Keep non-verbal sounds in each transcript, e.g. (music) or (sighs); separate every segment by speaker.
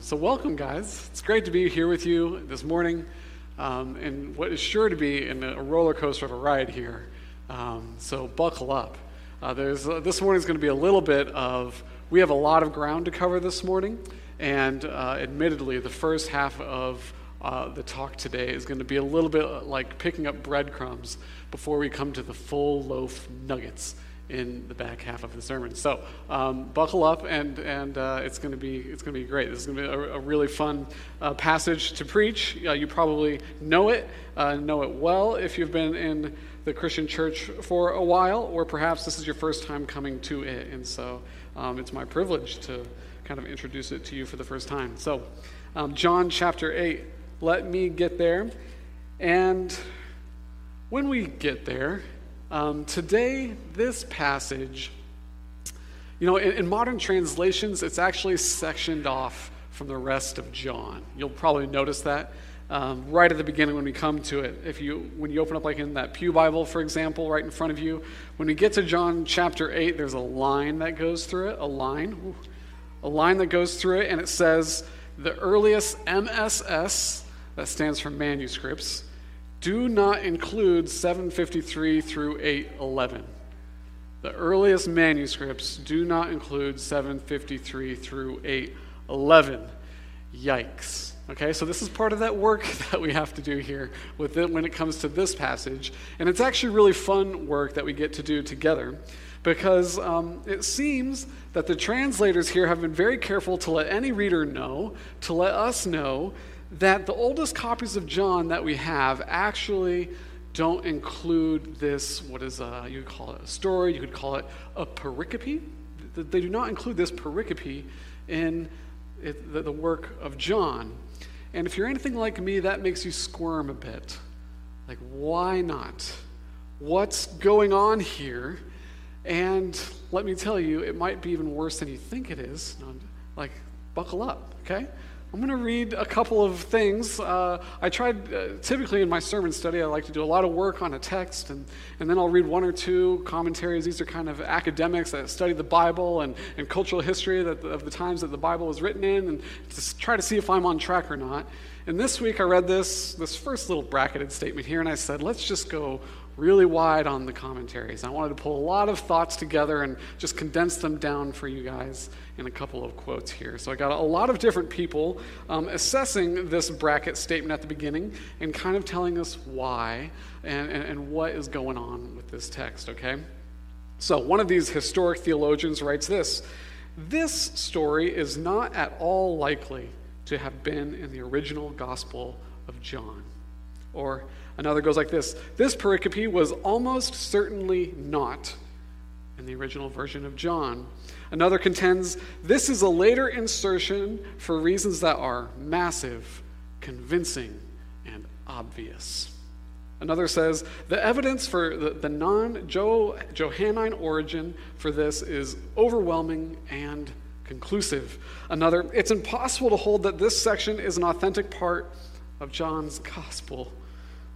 Speaker 1: so, welcome, guys. It's great to be here with you this morning, um, and what is sure to be in a roller coaster of a ride here. Um, so, buckle up. Uh, there's, uh, this morning is going to be a little bit of, we have a lot of ground to cover this morning, and uh, admittedly, the first half of uh, the talk today is going to be a little bit like picking up breadcrumbs before we come to the full loaf nuggets in the back half of the sermon. So um, buckle up, and and uh, it's going to be it's going to be great. This is going to be a, a really fun uh, passage to preach. Uh, you probably know it, uh, know it well if you've been in the Christian church for a while, or perhaps this is your first time coming to it. And so um, it's my privilege to kind of introduce it to you for the first time. So um, John chapter eight. Let me get there, and when we get there. Um, today, this passage, you know, in, in, modern translations, it's actually sectioned off from the rest of John. You'll probably notice that um, right at the beginning when we come to it. If you, when you open up, like in that Pew Bible, for example, right in front of you, when we get to John chapter 8, there's a line that goes through it, a line, ooh, a line that goes through it, and it says, the earliest MSS, that stands for manuscripts, do not include 753 through 811. The earliest manuscripts do not include 753 through 811. Yikes. Okay, so this is part of that work (laughs) that we have to do here with it when it comes to this passage. And it's actually really fun work that we get to do together because um, it seems that the translators here have been very careful to let any reader know, to let us know that the oldest copies of John that we have actually don't include this, what is, a, you could call it a story, you could call it a pericope. They do not include this pericope in the work of John. And if you're anything like me, that makes you squirm a bit. Like, why not? What's going on here? And let me tell you, it might be even worse than you think it is. Like, buckle up, okay? I'm going to read a couple of things. Uh, I tried, uh, typically in my sermon study, I like to do a lot of work on a text, and, and then I'll read one or two commentaries. These are kind of academics that study the Bible and, and cultural history that, of the times that the Bible was written in, and to try to see if I'm on track or not. And this week I read this, this first little bracketed statement here, and I said, let's just go really wide on the commentaries. I wanted to pull a lot of thoughts together and just condense them down for you guys in a couple of quotes here. So I got a lot of different people um, assessing this bracket statement at the beginning and kind of telling us why and, and, and what is going on with this text, okay? So one of these historic theologians writes this This story is not at all likely to have been in the original Gospel of John. Or Another goes like this This pericope was almost certainly not in the original version of John. Another contends this is a later insertion for reasons that are massive, convincing, and obvious. Another says the evidence for the, the non Johannine origin for this is overwhelming and conclusive. Another, it's impossible to hold that this section is an authentic part of John's gospel.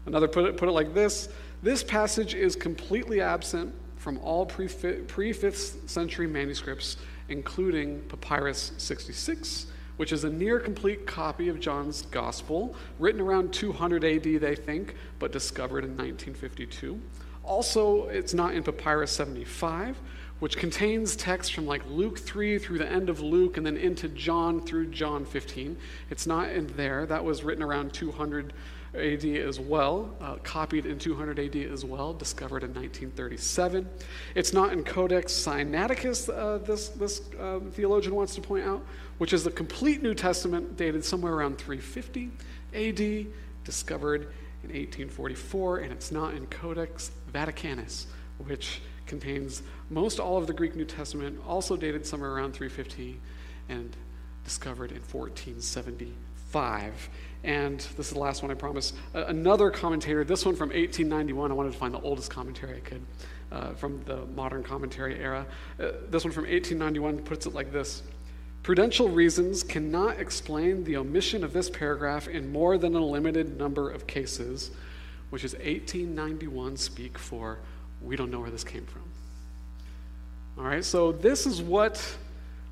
Speaker 1: Another put it, put it like this this passage is completely absent from all pre 5th century manuscripts, including Papyrus 66, which is a near complete copy of John's Gospel, written around 200 AD, they think, but discovered in 1952. Also, it's not in Papyrus 75, which contains text from like Luke 3 through the end of Luke and then into John through John 15. It's not in there. That was written around 200 AD as well, uh, copied in 200 AD as well, discovered in 1937. It's not in Codex Sinaiticus, uh, this, this uh, theologian wants to point out, which is the complete New Testament dated somewhere around 350 AD, discovered in 1844, and it's not in Codex Vaticanus, which contains most all of the Greek New Testament, also dated somewhere around 350 and discovered in 1475. And this is the last one, I promise. Uh, another commentator, this one from 1891. I wanted to find the oldest commentary I could uh, from the modern commentary era. Uh, this one from 1891 puts it like this Prudential reasons cannot explain the omission of this paragraph in more than a limited number of cases, which is 1891 speak for we don't know where this came from. All right, so this is what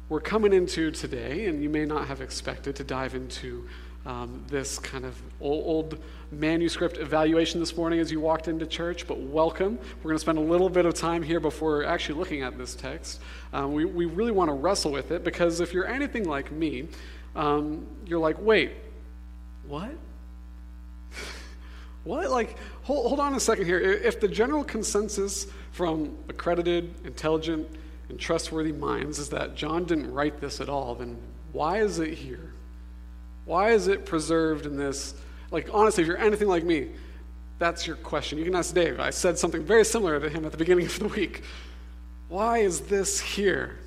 Speaker 1: we're coming into today, and you may not have expected to dive into um, this kind of old, manuscript evaluation this morning as you walked into church, but welcome. We're going to spend a little bit of time here before actually looking at this text. Um, we, we really want to wrestle with it because if you're anything like me, um, you're like, wait, what? (laughs) what? Like, hold, hold on a second here. If the general consensus from accredited, intelligent, and trustworthy minds is that John didn't write this at all, then why is it here? Why is it preserved in this? Like, honestly, if you're anything like me, that's your question. You can ask Dave. I said something very similar to him at the beginning of the week. Why is this here?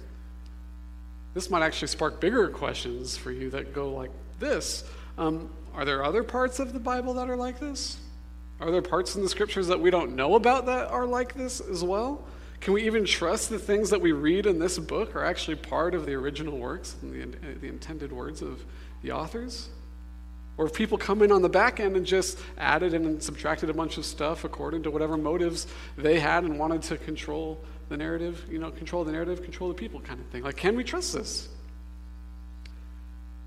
Speaker 1: This might actually spark bigger questions for you that go like this um, Are there other parts of the Bible that are like this? Are there parts in the scriptures that we don't know about that are like this as well? Can we even trust the things that we read in this book are actually part of the original works and the, the intended words of the authors? Or if people come in on the back end and just added and subtracted a bunch of stuff according to whatever motives they had and wanted to control the narrative, you know, control the narrative, control the people kind of thing. Like, can we trust this?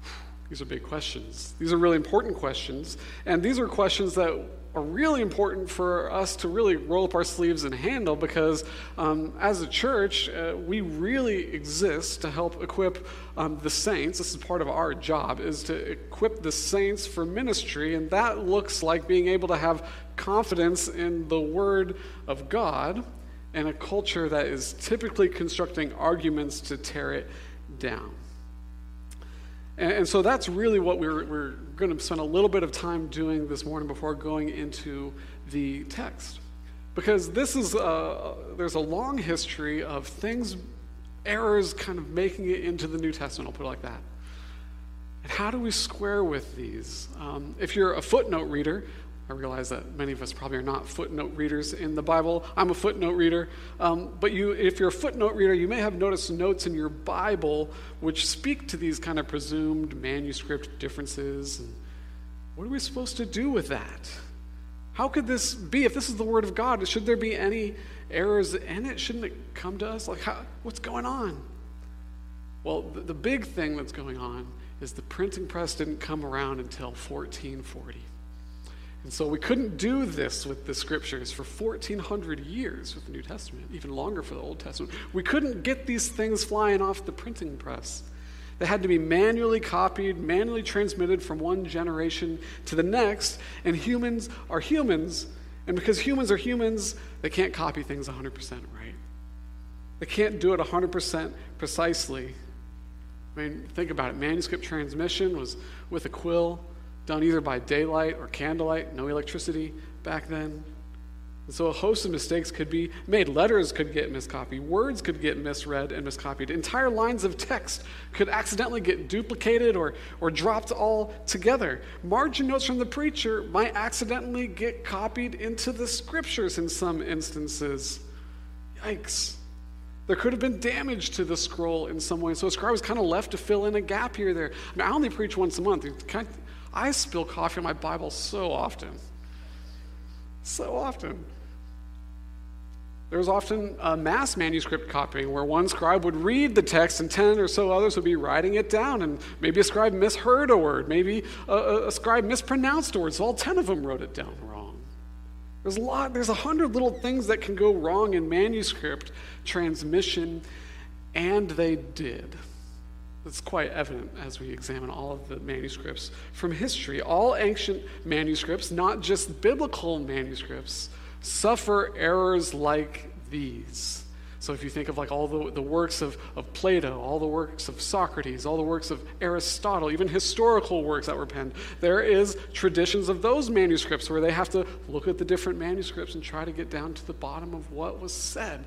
Speaker 1: (sighs) These are big questions. These are really important questions. And these are questions that are really important for us to really roll up our sleeves and handle because um, as a church, uh, we really exist to help equip um, the saints. This is part of our job, is to equip the saints for ministry. And that looks like being able to have confidence in the Word of God in a culture that is typically constructing arguments to tear it down. And, and so that's really what we're, we're going to spend a little bit of time doing this morning before going into the text. Because this is, uh, there's a long history of things, errors kind of making it into the New Testament, I'll put it like that. And how do we square with these? Um, if you're a footnote reader, I realize that many of us probably are not footnote readers in the Bible. I'm a footnote reader. Um, but you, if you're a footnote reader, you may have noticed notes in your Bible which speak to these kind of presumed manuscript differences. And what are we supposed to do with that? How could this be? If this is the Word of God, should there be any errors in it? Shouldn't it come to us? Like, how, what's going on? Well, the, the big thing that's going on is the printing press didn't come around until 1440. And so we couldn't do this with the scriptures for 1400 years with the New Testament, even longer for the Old Testament. We couldn't get these things flying off the printing press. They had to be manually copied, manually transmitted from one generation to the next. And humans are humans. And because humans are humans, they can't copy things 100% right. They can't do it 100% precisely. I mean, think about it. Manuscript transmission was with a quill done either by daylight or candlelight, no electricity back then. And so a host of mistakes could be made. Letters could get miscopied, words could get misread and miscopied, entire lines of text could accidentally get duplicated or, or dropped all together. Margin notes from the preacher might accidentally get copied into the scriptures in some instances. Yikes. There could have been damage to the scroll in some way. So a scribe was kind of left to fill in a gap here there. I, mean, I only preach once a month. I spill coffee on my Bible so often. So often. There was often a mass manuscript copying where one scribe would read the text and 10 or so others would be writing it down. And maybe a scribe misheard a word. Maybe a, a scribe mispronounced a word. So all 10 of them wrote it down wrong. There's a lot, there's a hundred little things that can go wrong in manuscript transmission, and they did. It's quite evident as we examine all of the manuscripts from history. All ancient manuscripts, not just biblical manuscripts, suffer errors like these. So if you think of like all the, the works of, of Plato, all the works of Socrates, all the works of Aristotle, even historical works that were penned, there is traditions of those manuscripts where they have to look at the different manuscripts and try to get down to the bottom of what was said.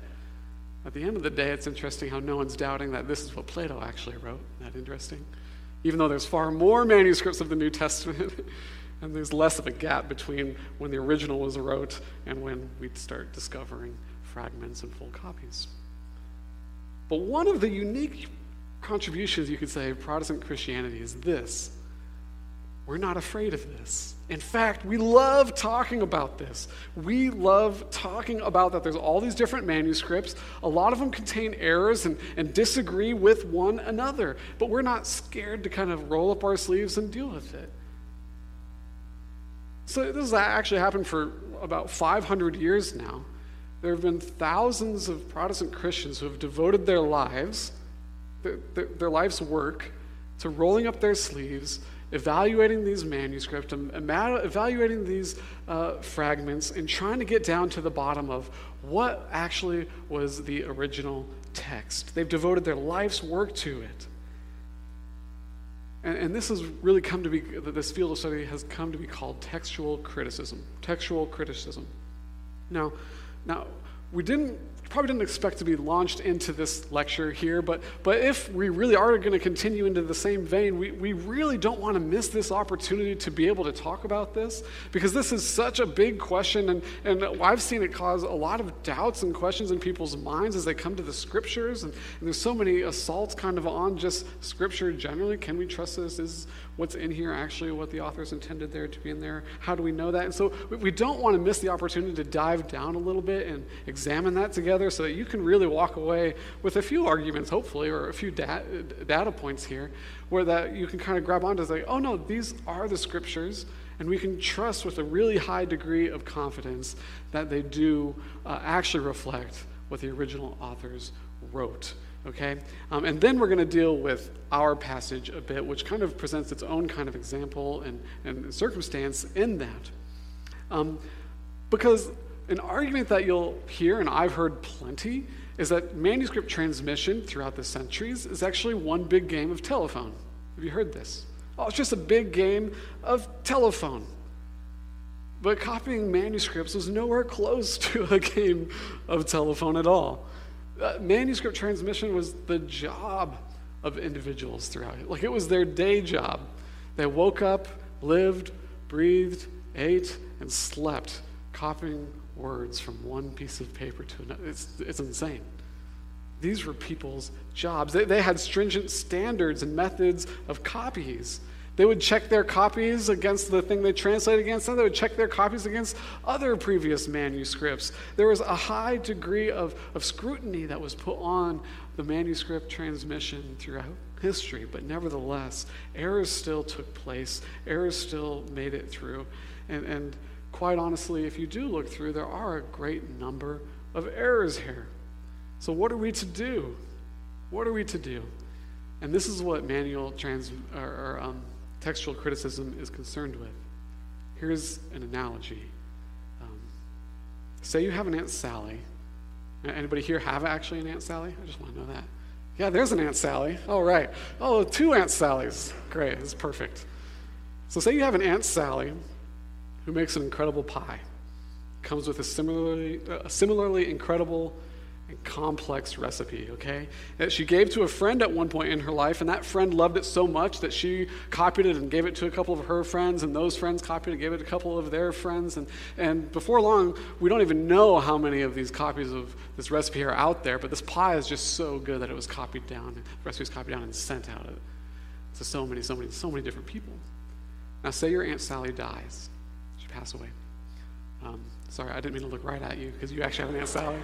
Speaker 1: At the end of the day, it's interesting how no one's doubting that this is what Plato actually wrote. Isn't that interesting? Even though there's far more manuscripts of the New Testament, (laughs) and there's less of a gap between when the original was wrote and when we start discovering fragments and full copies. But one of the unique contributions, you could say, of Protestant Christianity is this we're not afraid of this. In fact, we love talking about this. We love talking about that there's all these different manuscripts. A lot of them contain errors and, and disagree with one another, but we're not scared to kind of roll up our sleeves and deal with it. So, this has actually happened for about 500 years now. There have been thousands of Protestant Christians who have devoted their lives, their, their, their life's work, to rolling up their sleeves evaluating these manuscripts, evaluating these uh, fragments, and trying to get down to the bottom of what actually was the original text. They've devoted their life's work to it. And, and this has really come to be, this field of study has come to be called textual criticism. Textual criticism. Now, now we didn't probably didn't expect to be launched into this lecture here, but, but if we really are going to continue into the same vein, we, we really don't want to miss this opportunity to be able to talk about this because this is such a big question. And, and I've seen it cause a lot of doubts and questions in people's minds as they come to the scriptures. And, and there's so many assaults kind of on just scripture generally. Can we trust this? Is what's in here actually what the authors intended there to be in there? How do we know that? And so we don't want to miss the opportunity to dive down a little bit and examine that together so that you can really walk away with a few arguments, hopefully, or a few da- data points here, where that you can kind of grab onto say, oh no, these are the scriptures. And we can trust with a really high degree of confidence that they do uh, actually reflect what the original authors wrote okay? Um, and then we're going to deal with our passage a bit, which kind of presents its own kind of example and, and circumstance in that. Um, because an argument that you'll hear, and I've heard plenty, is that manuscript transmission throughout the centuries is actually one big game of telephone. Have you heard this? Oh, it's just a big game of telephone. But copying manuscripts was nowhere close (laughs) to a game of telephone at all Uh, manuscript transmission was the job of individuals throughout it. Like it was their day job. They woke up, lived, breathed, ate, and slept, copying words from one piece of paper to another. It's, it's insane. These were people's jobs. They, they had stringent standards and methods of copies. They would check their copies against the thing they translated against, and they would check their copies against other previous manuscripts. There was a high degree of, of scrutiny that was put on the manuscript transmission throughout history, but nevertheless, errors still took place, errors still made it through. And, and quite honestly, if you do look through, there are a great number of errors here. So, what are we to do? What are we to do? And this is what manual trans or, or um, textual criticism is concerned with. Here's an analogy. Um, say you have an Aunt Sally. Anybody here have actually an Aunt Sally? I just want to know that. Yeah, there's an Aunt Sally. Oh, right. Oh, two Aunt Sallys. Great, It's perfect. So, say you have an Aunt Sally who makes an incredible pie, comes with a similarly, a similarly incredible complex recipe, okay? That she gave to a friend at one point in her life, and that friend loved it so much that she copied it and gave it to a couple of her friends, and those friends copied it and gave it to a couple of their friends. And, and before long, we don't even know how many of these copies of this recipe are out there, but this pie is just so good that it was copied down, the recipe was copied down and sent out to so many, so many, so many different people. Now, say your Aunt Sally dies, she passed away. Um, sorry, I didn't mean to look right at you because you actually have an Aunt Sally.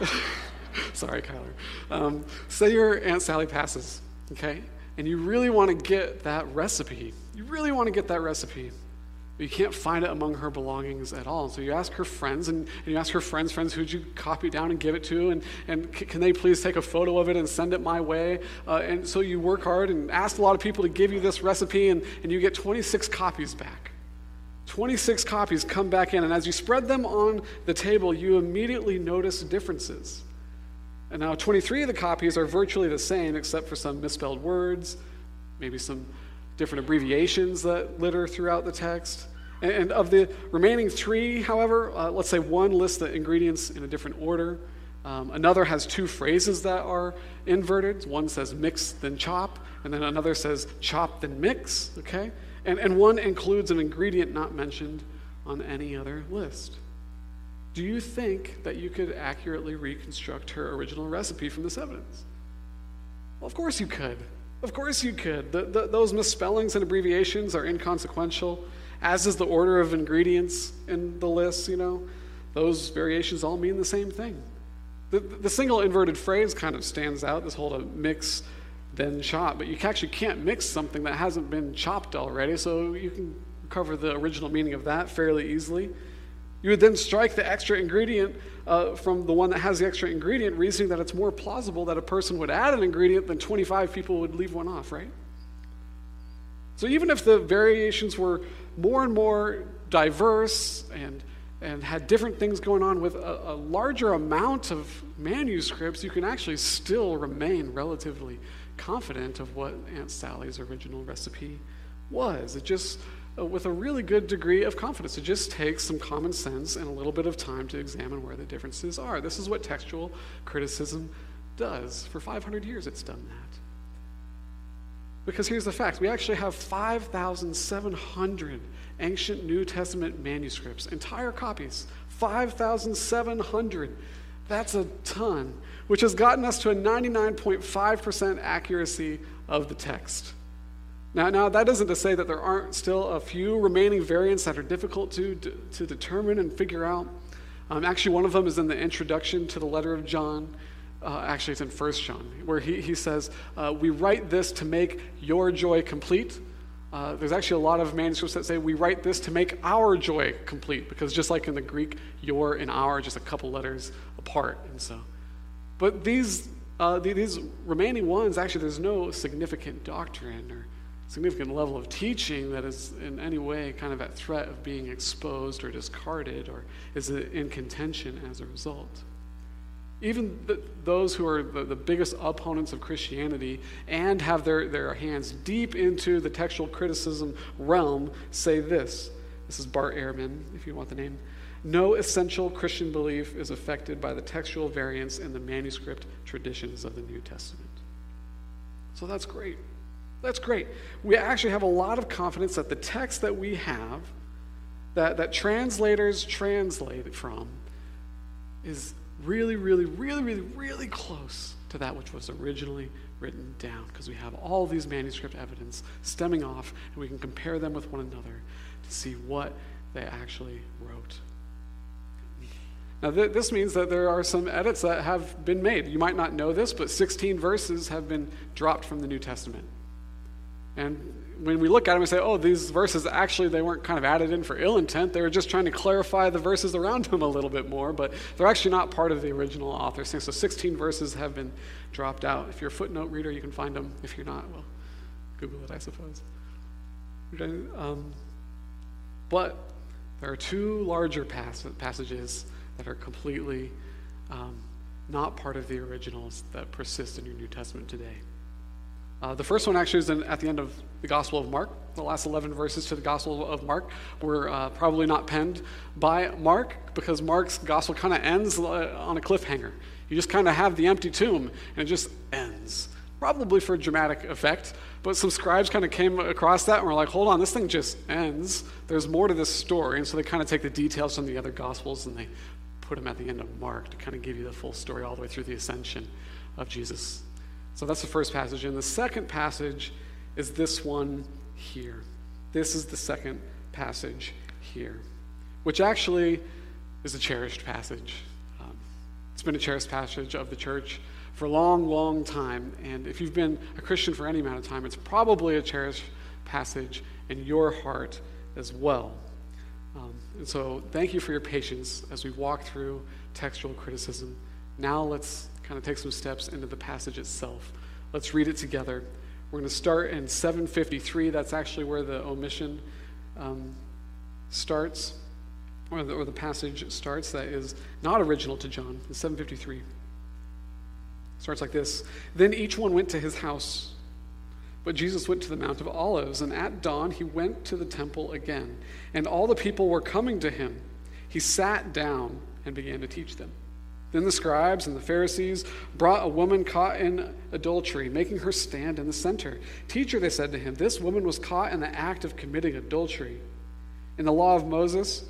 Speaker 1: (laughs) Sorry, Kyler. Um, say your Aunt Sally passes, okay? And you really want to get that recipe. You really want to get that recipe. But you can't find it among her belongings at all. So you ask her friends, and, and you ask her friends' friends, who'd you copy down and give it to? And, and c- can they please take a photo of it and send it my way? Uh, and so you work hard and ask a lot of people to give you this recipe, and, and you get 26 copies back. 26 copies come back in, and as you spread them on the table, you immediately notice differences. And now 23 of the copies are virtually the same, except for some misspelled words, maybe some different abbreviations that litter throughout the text. And of the remaining three, however, uh, let's say one lists the ingredients in a different order. Um, another has two phrases that are inverted. One says mix, then chop, and then another says chop, then mix, okay? And, and one includes an ingredient not mentioned on any other list. Do you think that you could accurately reconstruct her original recipe from this evidence? Well, of course you could. Of course you could. The, the, those misspellings and abbreviations are inconsequential, as is the order of ingredients in the list, you know. Those variations all mean the same thing. The, the single inverted phrase kind of stands out, this whole to mix, then chop, but you actually can't mix something that hasn't been chopped already, so you can recover the original meaning of that fairly easily. You would then strike the extra ingredient uh, from the one that has the extra ingredient, reasoning that it's more plausible that a person would add an ingredient than 25 people would leave one off, right? So even if the variations were more and more diverse and, and had different things going on with a, a larger amount of manuscripts, you can actually still remain relatively confident of what Aunt Sally's original recipe was. It just uh, with a really good degree of confidence. It just takes some common sense and a little bit of time to examine where the differences are. This is what textual criticism does. For 500 years, it's done that. Because here's the fact we actually have 5,700 ancient New Testament manuscripts, entire copies. 5,700. That's a ton, which has gotten us to a 99.5% accuracy of the text. Now, now, that isn't to say that there aren't still a few remaining variants that are difficult to, to, to determine and figure out. Um, actually, one of them is in the introduction to the letter of John. Uh, actually, it's in First John, where he, he says, uh, We write this to make your joy complete. Uh, there's actually a lot of manuscripts that say, We write this to make our joy complete, because just like in the Greek, your and our are just a couple letters apart. And so, but these, uh, these remaining ones, actually, there's no significant doctrine or significant level of teaching that is in any way kind of at threat of being exposed or discarded or is in contention as a result. Even the, those who are the, the, biggest opponents of Christianity and have their, their hands deep into the textual criticism realm say this. This is Bart Ehrman, if you want the name. No essential Christian belief is affected by the textual variants in the manuscript traditions of the New Testament. So that's great. That's great. We actually have a lot of confidence that the text that we have, that, that translators translate from, is really, really, really, really, really close to that which was originally written down because we have all these manuscript evidence stemming off and we can compare them with one another to see what they actually wrote. Now, th- this means that there are some edits that have been made. You might not know this, but 16 verses have been dropped from the New Testament. And when we look at them, we say, oh, these verses actually, they weren't kind of added in for ill intent. They were just trying to clarify the verses around them a little bit more, but they're actually not part of the original author's thing. So 16 verses have been dropped out. If you're a footnote reader, you can find them. If you're not, well, Google it, I suppose. Um, but there are two larger pass- passages that are completely um, not part of the originals that persist in your New Testament today. Uh, the first one actually is in, at the end of the Gospel of Mark. The last 11 verses to the Gospel of Mark were uh, probably not penned by Mark because Mark's Gospel kind of ends uh, on a cliffhanger. You just kind of have the empty tomb and it just ends. Probably for dramatic effect, but some scribes kind of came across that and were like, hold on, this thing just ends. There's more to this story. And so they kind of take the details from the other Gospels and they put them at the end of Mark to kind of give you the full story all the way through the ascension of Jesus so that's the first passage. And the second passage is this one here. This is the second passage here, which actually is a cherished passage. Um, it's been a cherished passage of the church for a long, long time. And if you've been a Christian for any amount of time, it's probably a cherished passage in your heart as well. Um, and so, thank you for your patience as we walk through textual criticism. Now, let's kind of take some steps into the passage itself. Let's read it together. We're going to start in 753. That's actually where the omission um, starts, or the, or the passage starts. That is not original to John. In 753. Starts like this Then each one went to his house. But Jesus went to the Mount of Olives, and at dawn he went to the temple again. And all the people were coming to him. He sat down and began to teach them. Then the scribes and the Pharisees brought a woman caught in adultery, making her stand in the center. Teacher, they said to him, this woman was caught in the act of committing adultery. In the law of Moses,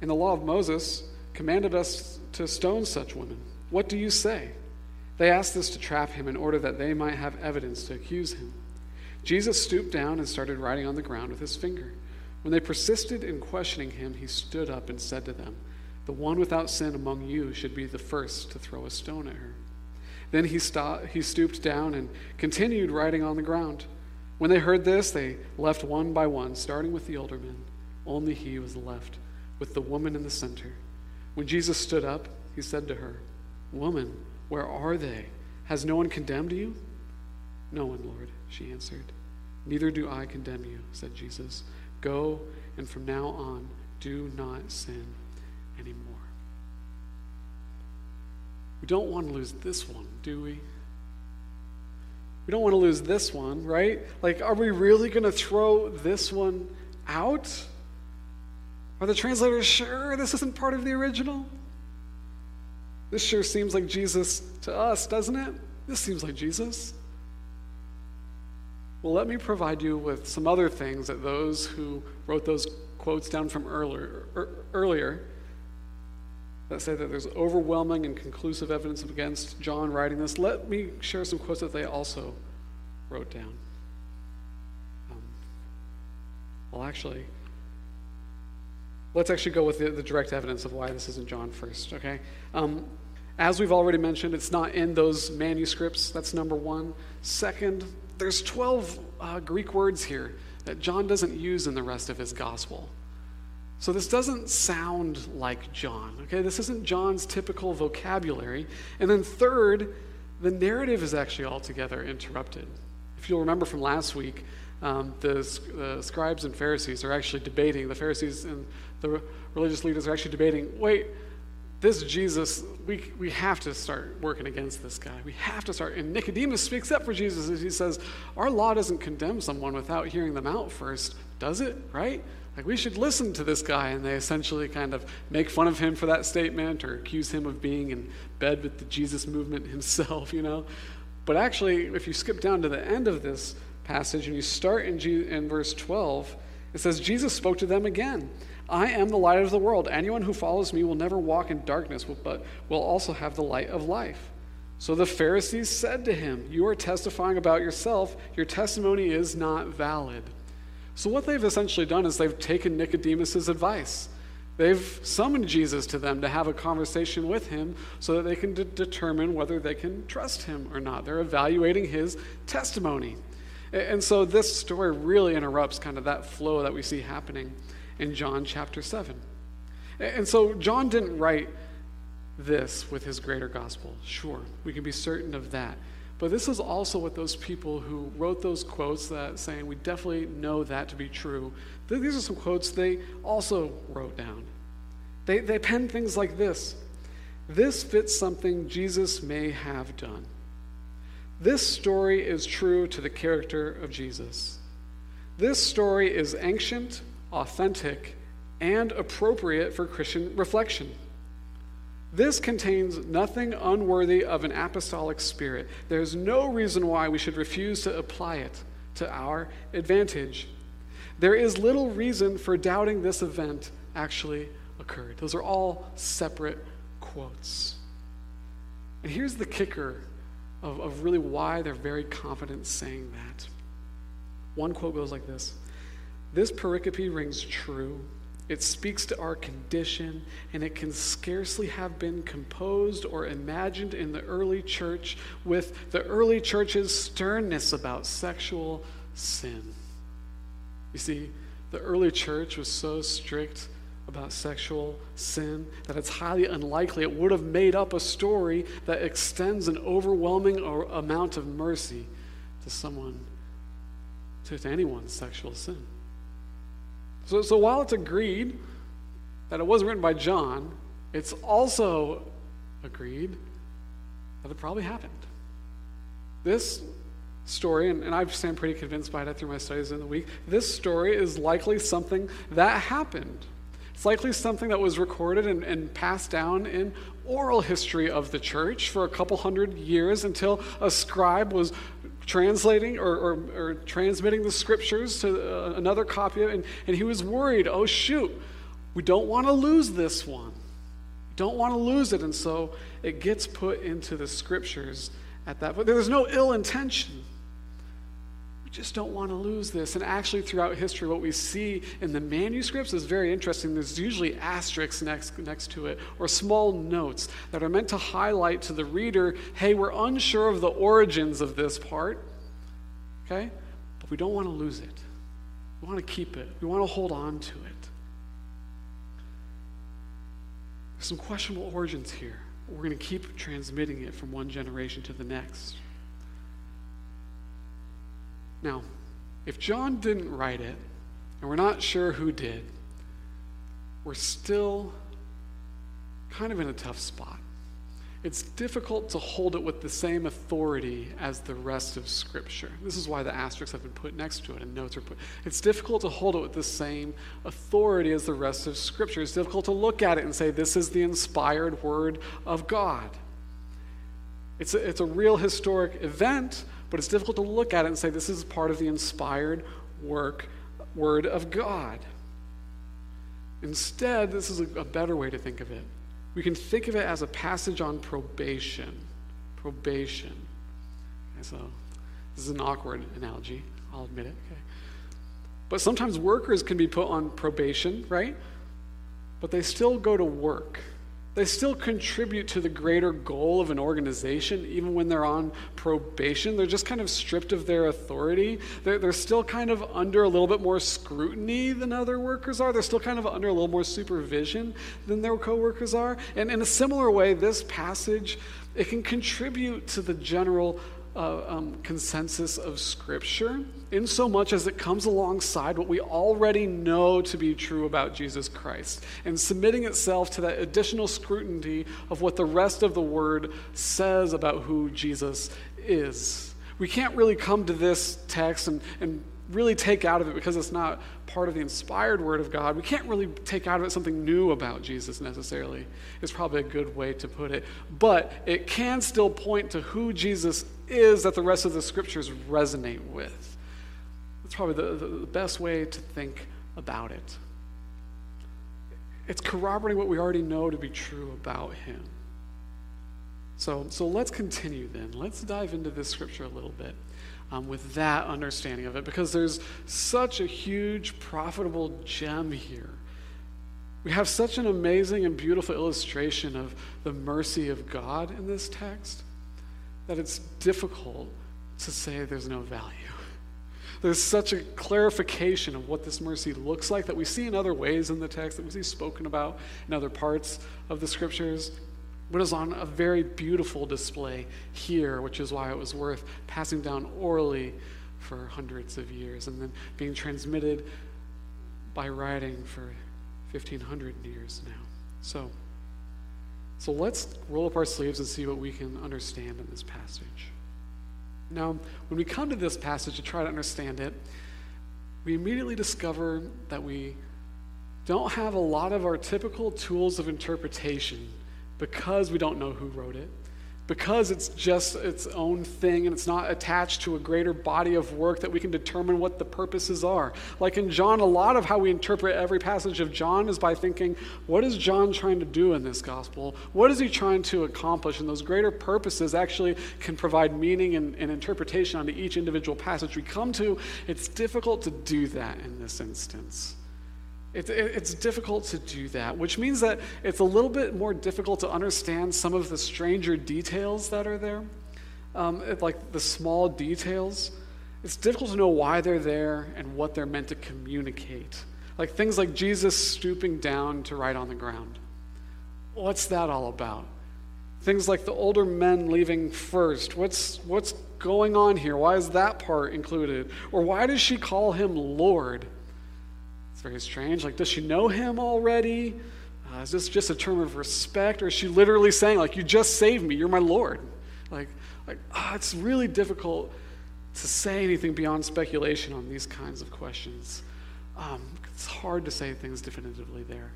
Speaker 1: in the law of Moses, commanded us to stone such women. What do you say? They asked this to trap him in order that they might have evidence to accuse him. Jesus stooped down and started writing on the ground with his finger. When they persisted in questioning him, he stood up and said to them, The one without sin among you should be the first to throw a stone at her. Then he, stopped, he stooped down and continued writing on the ground. When they heard this, they left one by one, starting with the older men. Only he was left, with the woman in the center. When Jesus stood up, he said to her, Woman, where are they? Has no one condemned you? No one, Lord, she answered. Neither do I condemn you, said Jesus. Go, and from now on, do not sin anymore. We don't want to lose this one, do we? We don't want to lose this one, right? Like, are we really going to throw this one out? Are the translators sure this isn't part of the original? This sure seems like Jesus to us, doesn't it? This seems like Jesus. Well, let me provide you with some other things that those who wrote those quotes down from earlier, er, earlier that say that there's overwhelming and conclusive evidence against John writing this. Let me share some quotes that they also wrote down. Um, well, actually, let's actually go with the, the, direct evidence of why this isn't John first, okay? Um, as we've already mentioned, it's not in those manuscripts. That's number one. Second, there's 12 uh, Greek words here that John doesn't use in the rest of his gospel. So this doesn't sound like John, okay? This isn't John's typical vocabulary. And then third, the narrative is actually altogether interrupted. If you'll remember from last week, um, the, the scribes and Pharisees are actually debating, the Pharisees and the religious leaders are actually debating wait, this Jesus, we, we have to start working against this guy. We have to start. And Nicodemus speaks up for Jesus as he says, Our law doesn't condemn someone without hearing them out first, does it? Right? Like, we should listen to this guy. And they essentially kind of make fun of him for that statement or accuse him of being in bed with the Jesus movement (laughs) himself, you know? But actually, if you skip down to the end of this passage and you start in, in verse 12, it says, Jesus spoke to them again. I am the light of the world. Anyone who follows me will never walk in darkness, but will also have the light of life. So the Pharisees said to him, You are testifying about yourself. Your testimony is not valid. So, what they've essentially done is they've taken Nicodemus' advice. They've summoned Jesus to them to have a conversation with him so that they can de- determine whether they can trust him or not. They're evaluating his testimony. And so, this story really interrupts kind of that flow that we see happening in John chapter 7. And so John didn't write this with his greater gospel. Sure, we can be certain of that. But this is also what those people who wrote those quotes that saying we definitely know that to be true. These are some quotes they also wrote down. They, they penned things like this This fits something Jesus may have done. This story is true to the character of Jesus. This story is ancient authentic, and appropriate for Christian reflection. This contains nothing unworthy of an apostolic spirit. There's no reason why we should refuse to apply it to our advantage. There is little reason for doubting this event actually occurred. Those are all separate quotes. And here's the kicker of, of really why they're very confident saying that. One quote goes like this this pericope rings true. It speaks to our condition, and it can scarcely have been composed or imagined in the early church with the early church's sternness about sexual sin. You see, the early church was so strict about sexual sin that it's highly unlikely it would have made up a story that extends an overwhelming amount of mercy to someone, to, anyone's sexual sin. So, so while it's agreed that it wasn't written by John, it's also agreed that it probably happened. This story, and, and I stand pretty convinced by that through my studies in the week, this story is likely something that happened. It's likely something that was recorded and, and, passed down in oral history of the church for a couple hundred years until a scribe was translating or, or, or transmitting the scriptures to uh, another copy, and, and he was worried oh, shoot, we don't want to lose this one. We don't want to lose it, and so it gets put into the scriptures at that. But there's no ill intention. Just don't want to lose this. And actually, throughout history, what we see in the manuscripts is very interesting. There's usually asterisks next, next to it or small notes that are meant to highlight to the reader hey, we're unsure of the origins of this part, okay? But we don't want to lose it. We want to keep it, we want to hold on to it. There's some questionable origins here. We're going to keep transmitting it from one generation to the next. Now, if John didn't write it, and we're not sure who did, we're still kind of in a tough spot it's difficult to hold it with the same authority as the rest of Scripture. This is why the asterisks have been put next to it and notes are put. It's difficult to hold it with the same authority as the rest of Scripture. It's difficult to look at it and say, this is the inspired Word of God. It's a, it's a real historic event, but it's difficult to look at it and say, this is part of the inspired work, Word of God. Instead, this is a, a better way to think of it we can think of it as a passage on probation. Probation. Okay, so this is an awkward analogy, I'll admit it. Okay. But sometimes workers can be put on probation, right? But they still go to work. They still contribute to the greater goal of an organization, even when they're on probation. They're just kind of stripped of their authority. They're, they're still kind of under a little bit more scrutiny than other workers are. They're still kind of under a little more supervision than their coworkers are. And in a similar way, this passage, it can contribute to the general uh, um, consensus of Scripture, in so much as it comes alongside what we already know to be true about Jesus Christ, and submitting itself to that additional scrutiny of what the rest of the Word says about who Jesus is. We can't really come to this text and, and really take out of it because it's not part of the inspired word of God. We can't really take out of it something new about Jesus necessarily, It's probably a good way to put it. But it can still point to who Jesus is that the rest of the scriptures resonate with. That's probably the, the best way to think about it. It's corroborating what we already know to be true about him. So, so let's continue then. Let's dive into this scripture a little bit um, with that understanding of it because there's such a huge, profitable gem here. We have such an amazing and beautiful illustration of the mercy of God in this text that it's difficult to say there's no value. There's such a clarification of what this mercy looks like that we see in other ways in the text, that we see spoken about in other parts of the scriptures but is on a very beautiful display here, which is why it was worth passing down orally for hundreds of years and then being transmitted by writing for 1500 years now. So, so let's roll up our sleeves and see what we can understand in this passage. Now, when we come to this passage to try to understand it, we immediately discover that we don't have a lot of our typical tools of interpretation because we don't know who wrote it, because it's just its own thing and it's not attached to a greater body of work that we can determine what the purposes are. Like in John, a lot of how we interpret every passage of John is by thinking, what is John trying to do in this gospel? What is he trying to accomplish? And those greater purposes actually can provide meaning and, and interpretation onto each individual passage we come to. It's difficult to do that in this instance. It, it, it's difficult to do that, which means that it's a little bit more difficult to understand some of the stranger details that are there, um, it, like the small details. It's difficult to know why they're there and what they're meant to communicate. Like things like Jesus stooping down to write on the ground. What's that all about? Things like the older men leaving first. What's, what's going on here? Why is that part included? Or why does she call him Lord? Very strange. Like, does she know him already? Uh, is this just a term of respect? Or is she literally saying, like, you just saved me, you're my Lord? Like, like oh, it's really difficult to say anything beyond speculation on these kinds of questions. Um, it's hard to say things definitively there.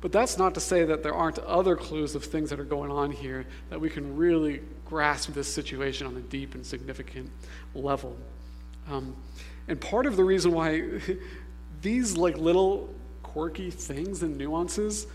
Speaker 1: But that's not to say that there aren't other clues of things that are going on here that we can really grasp this situation on a deep and significant level. Um, and part of the reason why (laughs) these like little quirky things and nuances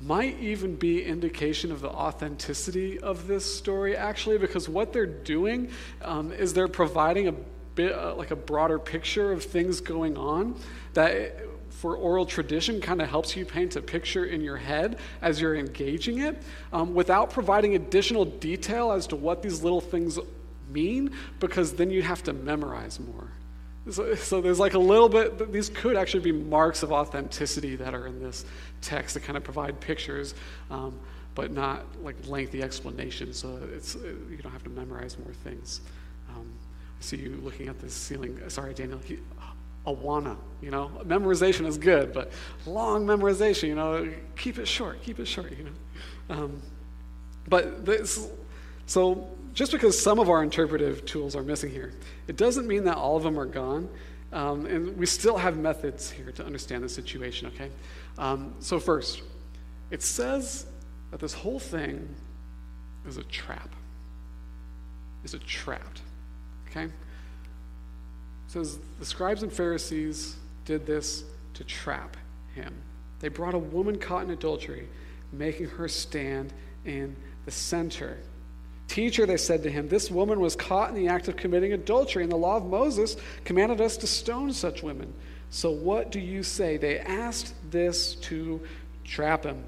Speaker 1: might even be indication of the authenticity of this story, actually, because what they're doing um, is they're providing a bit uh, like a broader picture of things going on that for oral tradition kind of helps you paint a picture in your head as you're engaging it um, without providing additional detail as to what these little things mean, because then you'd have to memorize more. So, so, there's like a little bit, these could actually be marks of authenticity that are in this text that kind of provide pictures, um, but not like lengthy explanations. So it's, you don't have to memorize more things. Um, I see you looking at this ceiling. Sorry, Daniel. He, Awana, you know, memorization is good, but long memorization, you know, keep it short, keep it short, you know. Um, but this, so just because some of our interpretive tools are missing here, it doesn't mean that all of them are gone. Um, and we still have methods here to understand the situation, okay? Um, so, first, it says that this whole thing is a trap. Is a trap, okay? says the scribes and Pharisees did this to trap him. They brought a woman caught in adultery, making her stand in the center. Teacher, they said to him, this woman was caught in the act of committing adultery, and the law of Moses commanded us to stone such women. So what do you say? They asked this to trap him,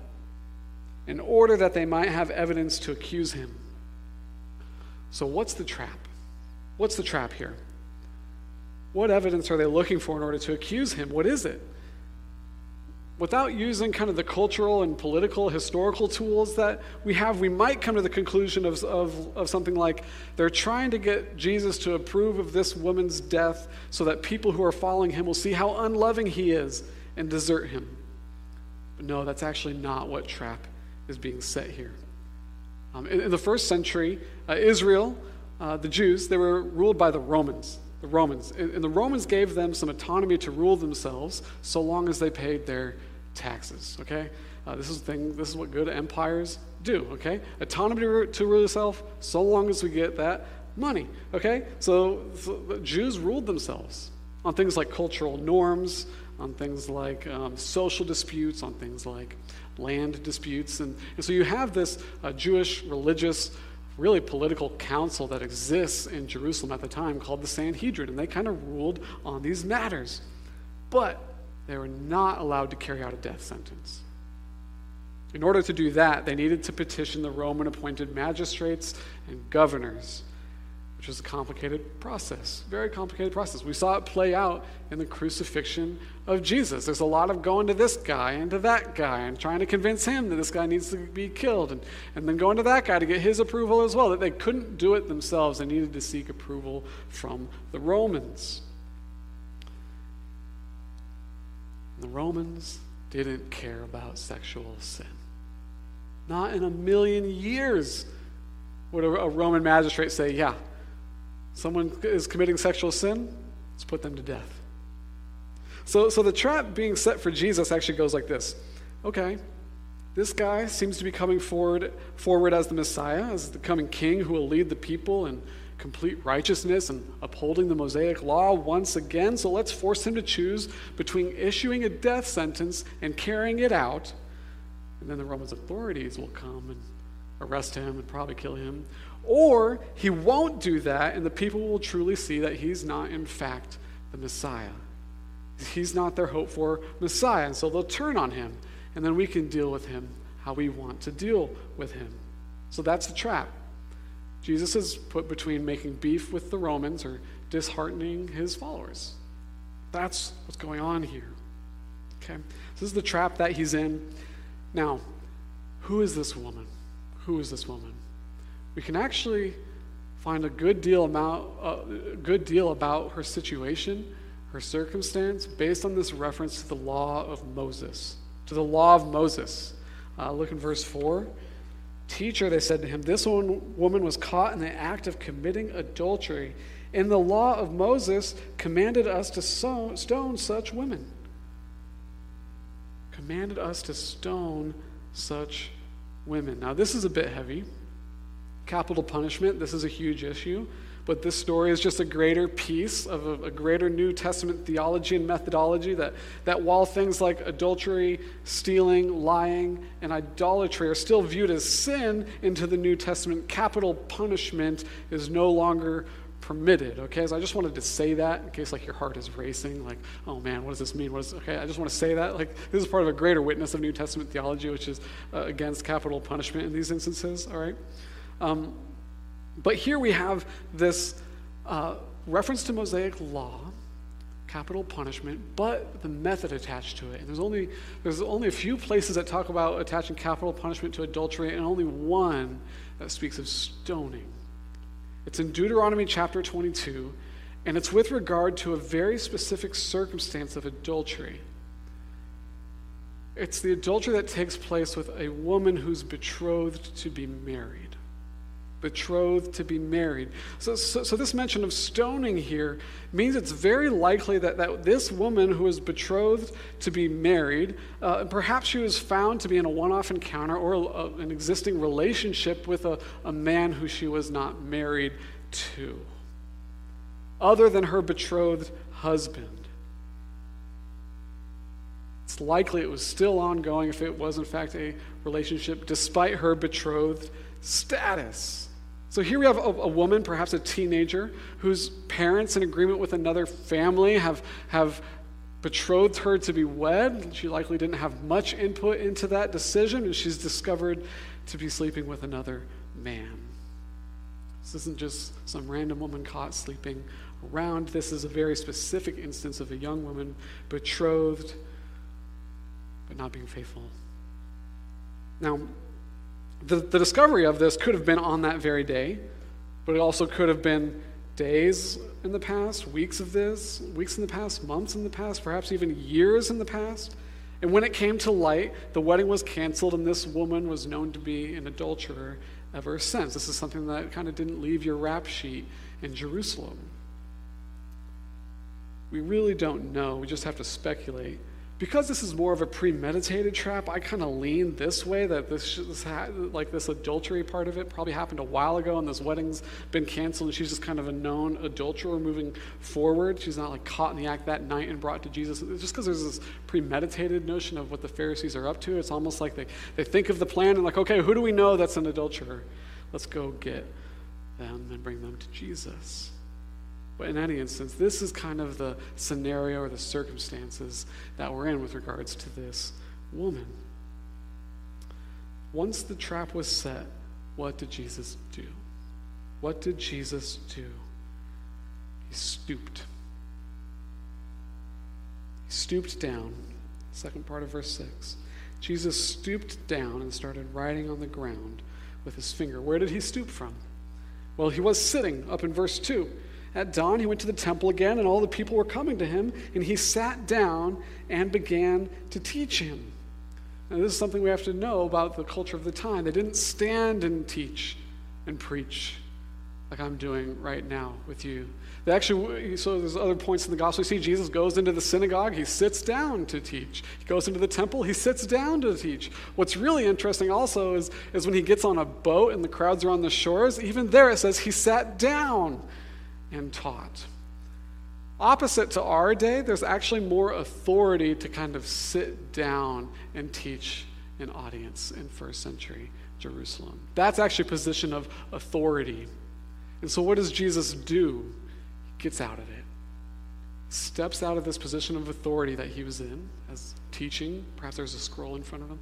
Speaker 1: in order that they might have evidence to accuse him. So, what's the trap? What's the trap here? What evidence are they looking for in order to accuse him? What is it? Without using kind of the cultural and political, historical tools that we have, we might come to the conclusion of, of, of something like they're trying to get Jesus to approve of this woman's death so that people who are following him will see how unloving he is and desert him. But no, that's actually not what trap is being set here. Um, in, in, the first century, uh, Israel, uh, the Jews, they were ruled by the Romans the Romans. And the Romans gave them some autonomy to rule themselves so long as they paid their taxes, okay? Uh, this is thing, this is what good empires do, okay? Autonomy to, rule yourself so long as we get that money, okay? So, so Jews ruled themselves on things like cultural norms, on things like um, social disputes, on things like land disputes. And, and so you have this uh, Jewish religious really political council that exists in Jerusalem at the time called the Sanhedrin, and they kind of ruled on these matters. But they were not allowed to carry out a death sentence. In order to do that, they needed to petition the Roman appointed magistrates and governors which was a complicated process, very complicated process. We saw it play out in the crucifixion of Jesus. There's a lot of going to this guy and to that guy and trying to convince him that this guy needs to be killed, and, and then going to that guy to get his approval as well. That they couldn't do it themselves, they needed to seek approval from the Romans. The Romans didn't care about sexual sin. Not in a million years would a Roman magistrate say, Yeah, someone is committing sexual sin, let's put them to death. So, so the trap being set for Jesus actually goes like this okay, this guy seems to be coming forward, forward as the Messiah, as the coming king who will lead the people in complete righteousness and upholding the Mosaic law once again. So let's force him to choose between issuing a death sentence and carrying it out. And then the Roman authorities will come and arrest him and probably kill him. Or he won't do that, and the people will truly see that he's not, in fact, the Messiah. He's not their hope for Messiah, and so they'll turn on him, and then we can deal with him how we want to deal with him. So that's the trap. Jesus is put between making beef with the Romans or disheartening his followers. That's what's going on here. Okay? This is the trap that he's in. Now, who is this woman? Who is this woman? we can actually find a good deal about, uh, good deal about her situation, her circumstance, based on this reference to the law of Moses. To the law of Moses. Uh, look in verse 4. Teacher, they said to him, this woman was caught in the act of committing adultery. And the law of Moses commanded us to stone such women. Commanded us to stone such women. Now, this is a bit heavy capital punishment. This is a huge issue. but this story is just a greater piece of a, a, greater New Testament theology and methodology that, that while things like adultery, stealing, lying, and idolatry are still viewed as sin into the New Testament, capital punishment is no longer permitted. Okay, so I just wanted to say that in case like your heart is racing, like, oh man, what does this mean? What is okay? I just want to say that like this is part of a greater witness of New Testament theology, which is uh, against capital punishment in these instances. All right, um, but here we have this uh, reference to Mosaic law. Capital punishment, but the method attached to it. And there's only there's only a few places that talk about attaching capital punishment to adultery, and only one that speaks of stoning. It's in Deuteronomy chapter 22, and it's with regard to a very specific circumstance of adultery. It's the adultery that takes place with a woman who's betrothed to be married betrothed to be married. So, so, so, this mention of stoning here means it's very likely that, that this woman who was betrothed to be married, uh, perhaps she was found to be in a one off encounter or a, an existing relationship with a, a man who she was not married to, other than her betrothed husband. It's likely it was still ongoing if it was, in fact, a relationship despite her betrothed status. So here we have a, a, woman, perhaps a teenager, whose parents, in agreement with another family, have, have betrothed her to be wed. She likely didn't have much input into that decision, and she's discovered to be sleeping with another man. This isn't just some random woman caught sleeping around. This is a very specific instance of a young woman betrothed, but not being faithful. Now, the, the discovery of this could have been on that very day, but it also could have been days in the past, weeks of this, weeks in the past, months in the past, perhaps even years in the past. And when it came to light, the wedding was canceled, and this woman was known to be an adulterer ever since. This is something that kind of didn't leave your rap sheet in Jerusalem. We really don't know. We just have to speculate because this is more of a premeditated trap, I kind of lean this way that this, this like this adultery part of it probably happened a while ago, and this wedding's been canceled, and she's just kind of a known adulterer moving forward. She's not like caught in the act that night and brought to Jesus. It's just because there's this premeditated notion of what the Pharisees are up to. It's almost like they, they think of the plan and like, okay, who do we know that's an adulterer? Let's go get them and bring them to Jesus. But in any instance, this is kind of the scenario or the circumstances that we're in with regards to this woman. Once the trap was set, what did Jesus do? What did Jesus do? He stooped. He stooped down. Second part of verse 6. Jesus stooped down and started writing on the ground with his finger. Where did he stoop from? Well, he was sitting up in verse 2. At dawn, he went to the temple again, and all the people were coming to him, and he sat down and began to teach him. Now, this is something we have to know about the culture of the time. They didn't stand and teach and preach like I'm doing right now with you. They actually, so there's other points in the gospel. You see, Jesus goes into the synagogue, he sits down to teach. He goes into the temple, he sits down to teach. What's really interesting also is, is when he gets on a boat and the crowds are on the shores, even there it says he sat down and taught. Opposite to our day, there's actually more authority to kind of sit down and teach an audience in first century Jerusalem. That's actually a position of authority. And so, what does Jesus do? He gets out of it, steps out of this position of authority that he was in as teaching. Perhaps there's a scroll in front of him.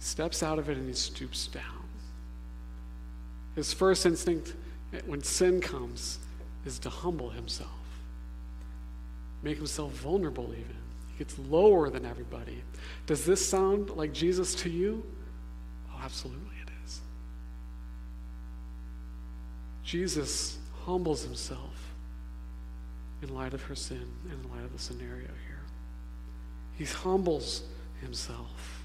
Speaker 1: Steps out of it and he stoops down. His first instinct when sin comes is to humble himself, make himself vulnerable, even. He gets lower than everybody. Does this sound like Jesus to you? Oh, absolutely it is. Jesus humbles himself in light of her sin and in light of the scenario here. He humbles himself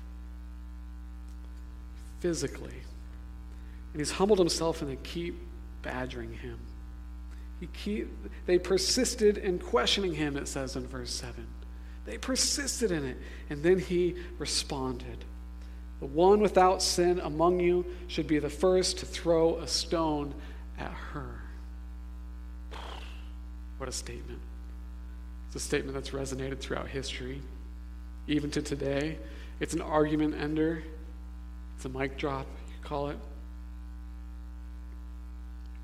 Speaker 1: physically. And he's humbled himself and they keep badgering him. Keep, they persisted in questioning him, it says in verse 7. They persisted in it. And then he responded The one without sin among you should be the first to throw a stone at her. What a statement. It's a statement that's resonated throughout history, even to today. It's an argument ender, it's a mic drop, you call it. it.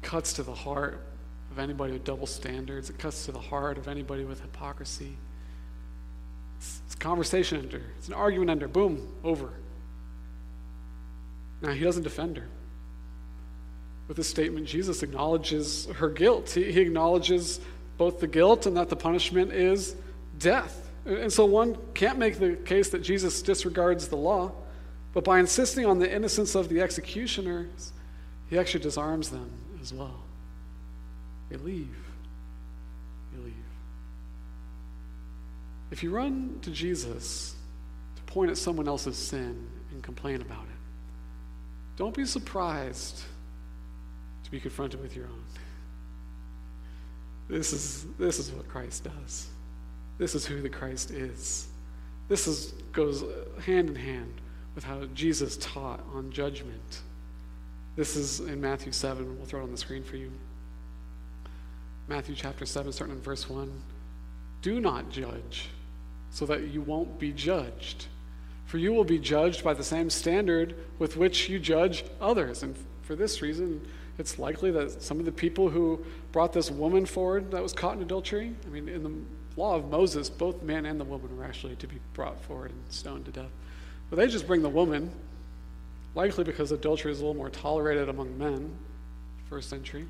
Speaker 1: Cuts to the heart of anybody with double standards, it cuts to the heart of anybody with hypocrisy. It's, it's a conversation ender, it's an argument ender. Boom, over. Now, he doesn't defend her. With this statement, Jesus acknowledges her guilt. He, he acknowledges both the guilt and that the punishment is death. And so one can't make the case that Jesus disregards the law, but by insisting on the innocence of the executioners, he actually disarms them as well. They leave. They leave. If you run to Jesus to point at someone else's sin and complain about it, don't be surprised to be confronted with your own. This is, this is what Christ does. This is who the Christ is. This is, goes hand in hand with how Jesus taught on judgment. This is in Matthew 7. We'll throw it on the screen for you. Matthew chapter 7, starting in verse 1. Do not judge, so that you won't be judged. For you will be judged by the same standard with which you judge others. And for this reason, it's likely that some of the people who brought this woman forward that was caught in adultery, I mean, in the law of Moses, both man and the woman were actually to be brought forward and stoned to death. But they just bring the woman, likely because adultery is a little more tolerated among men, first century.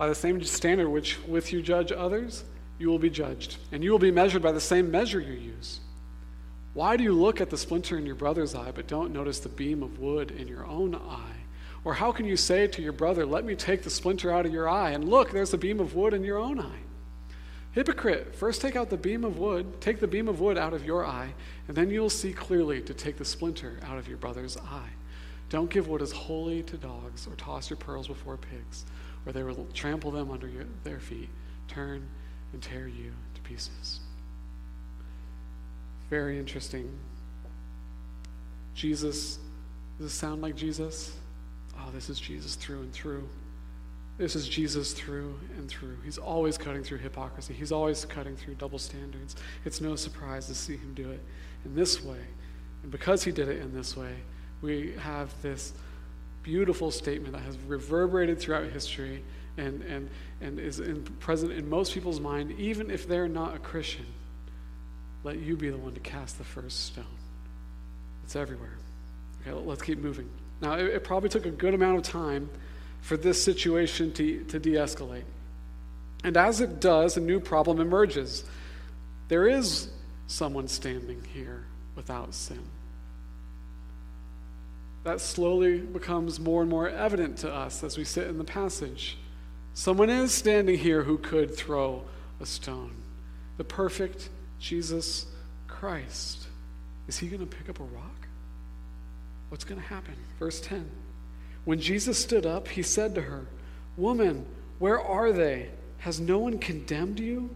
Speaker 1: By the same standard which with you judge others, you will be judged, and you will be measured by the same measure you use. Why do you look at the splinter in your brother's eye, but don't notice the beam of wood in your own eye? Or how can you say to your brother, Let me take the splinter out of your eye, and look, there's a beam of wood in your own eye? Hypocrite, first take out the beam of wood, take the beam of wood out of your eye, and then you'll see clearly to take the splinter out of your brother's eye. Don't give what is holy to dogs, or toss your pearls before pigs, or they will trample them under your, their feet, turn and tear you to pieces. Very interesting. Jesus, does this sound like Jesus? Oh, this is Jesus through and through. This is Jesus through and through. He's always cutting through hypocrisy. He's always cutting through double standards. It's no surprise to see him do it in this way. And because he did it in this way, we have this beautiful statement that has reverberated throughout history and, and, and is in, present in most people's mind, even if they're not a Christian. Let you be the one to cast the first stone. It's everywhere. Okay, let's keep moving. Now, it, it probably took a good amount of time for this situation to, to de escalate. And as it does, a new problem emerges. There is someone standing here without sin. That slowly becomes more and more evident to us as we sit in the passage. Someone is standing here who could throw a stone. The perfect Jesus Christ. Is he going to pick up a rock? What's going to happen? Verse 10. When Jesus stood up, he said to her, Woman, where are they? Has no one condemned you?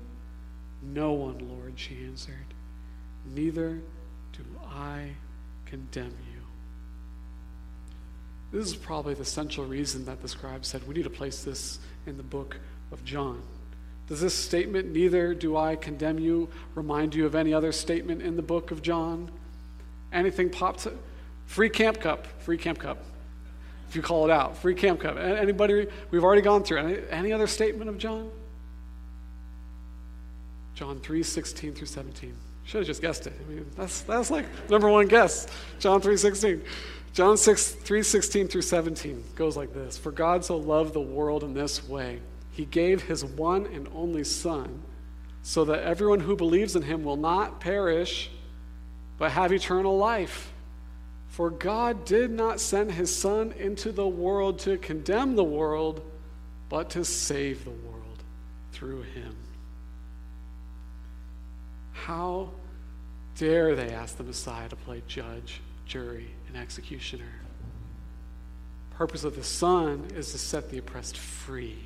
Speaker 1: No one, Lord, she answered. Neither do I condemn you. This is probably the central reason that the scribe said we need to place this in the book of John. Does this statement, neither do I condemn you, remind you of any other statement in the book of John? Anything pops? Free camp cup, free camp cup if you call it out. Free camp cup. Anybody, we've already gone through. Any, any other statement of John? John 3, 16 through 17. Should have just guessed it. I mean, that's, that's like number one guess. John 3, 16. John 6, 3, 16 through 17 goes like this For God so loved the world in this way, he gave his one and only Son, so that everyone who believes in him will not perish, but have eternal life. For God did not send his Son into the world to condemn the world, but to save the world through him. How dare they ask the Messiah to play judge, jury, executioner? purpose of the Son is to set the oppressed free.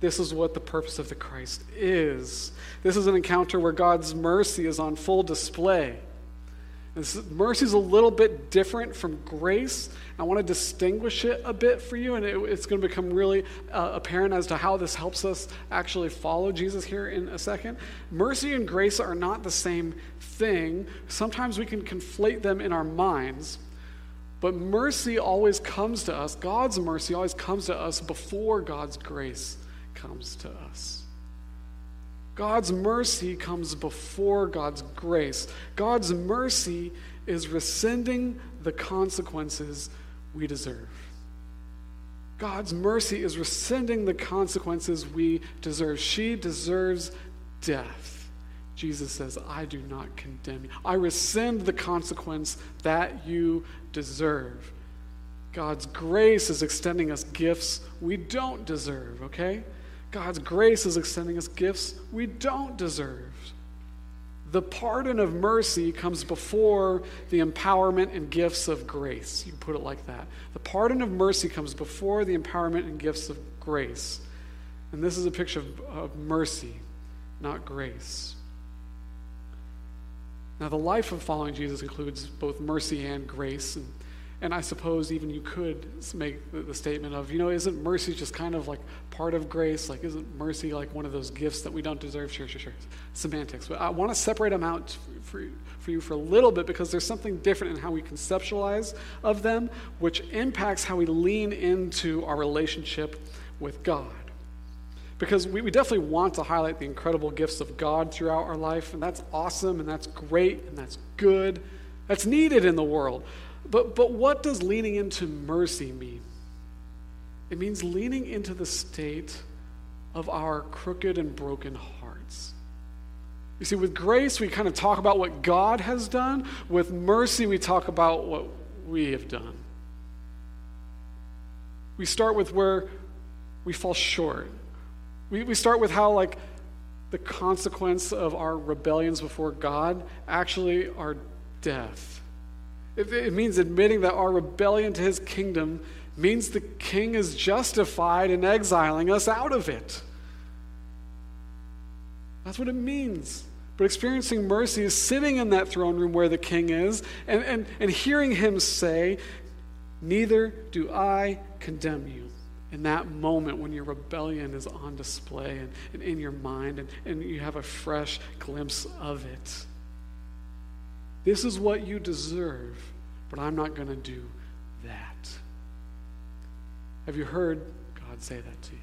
Speaker 1: This is what the purpose of the Christ is. This is an encounter where God's mercy is on full display. mercy is a little bit different from grace. I want to distinguish it a bit for you, and it, it's going to become really uh, apparent as to how this helps us actually follow Jesus here in a second. Mercy and grace are not the same thing. Sometimes we can conflate them in our minds, but mercy always comes to us. God's mercy always comes to us before God's grace comes to us. God's mercy comes before God's grace. God's mercy is rescinding the consequences we deserve. God's mercy is rescinding the consequences we deserve. She deserves death. Jesus says, I do not condemn you. I rescind the consequence that you deserve. God's grace is extending us gifts we don't deserve, okay? God's grace is extending us gifts we don't deserve. The pardon of mercy comes before the empowerment and gifts of grace. You put it like that. The pardon of mercy comes before the empowerment and gifts of grace. And this is a picture of, of mercy, not grace. Now, the life of following Jesus includes both mercy and grace. And and I suppose even you could make the statement of, you know, isn't mercy just kind of like part of grace? Like, isn't mercy like one of those gifts that we don't deserve? Sure, sure, sure. Semantics. But I want to separate them out for, for you for a little bit because there's something different in how we conceptualize of them, which impacts how we lean into our relationship with God. Because we, we definitely want to highlight the incredible gifts of God throughout our life, and that's awesome, and that's great, and that's good. That's needed in the world. But, but what does leaning into mercy mean? It means leaning into the state of our crooked and broken hearts. You see, with grace, we kind of talk about what God has done. With mercy, we talk about what we have done. We start with where we fall short. We, we start with how, like, the consequence of our rebellions before God actually are death. It means admitting that our rebellion to his kingdom means the king is justified in exiling us out of it. That's what it means. But experiencing mercy is sitting in that throne room where the king is and, and, and hearing him say, Neither do I condemn you. In that moment when your rebellion is on display and, and in your mind and, and you have a fresh glimpse of it. This is what you deserve, but I'm not going to do that. Have you heard God say that to you?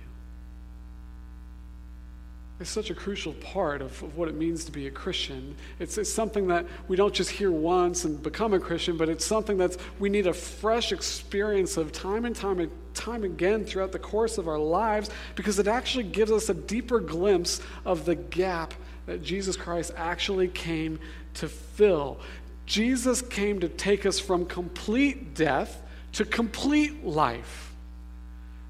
Speaker 1: It's such a crucial part of, of what it means to be a Christian. It's, it's something that we don't just hear once and become a Christian, but it's something that we need a fresh experience of time and time and time again throughout the course of our lives because it actually gives us a deeper glimpse of the gap that Jesus Christ actually came to fill. Jesus came to take us from complete death to complete life.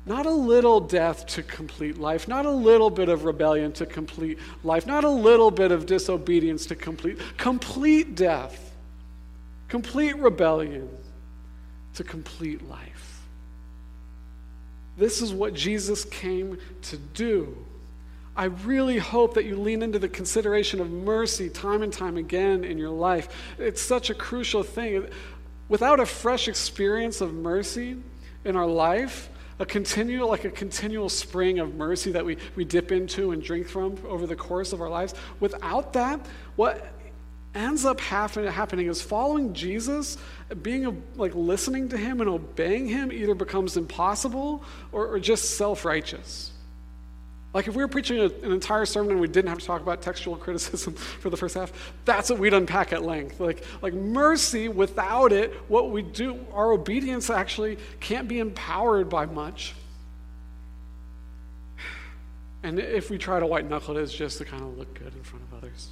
Speaker 1: Not a little death to complete life, not a little bit of rebellion to complete life, not a little bit of disobedience to complete, complete death, complete rebellion to complete life. This is what Jesus came to do. I really hope that you lean into the consideration of mercy time and time again in your life. It's such a crucial thing. Without a fresh experience of mercy in our life, a continual, like a continual spring of mercy that we, we dip into and drink from over the course of our lives, without that, what ends up happen, happening is following Jesus, being a, like listening to him and obeying him either becomes impossible or, or just self righteous. Like if we were preaching a, an entire sermon and we didn't have to talk about textual (laughs) criticism for the first half, that's what we'd unpack at length. Like, like mercy, without it, what we do, our obedience actually can't be empowered by much. And if we try to white knuckle it, it's just to kind of look good in front of others.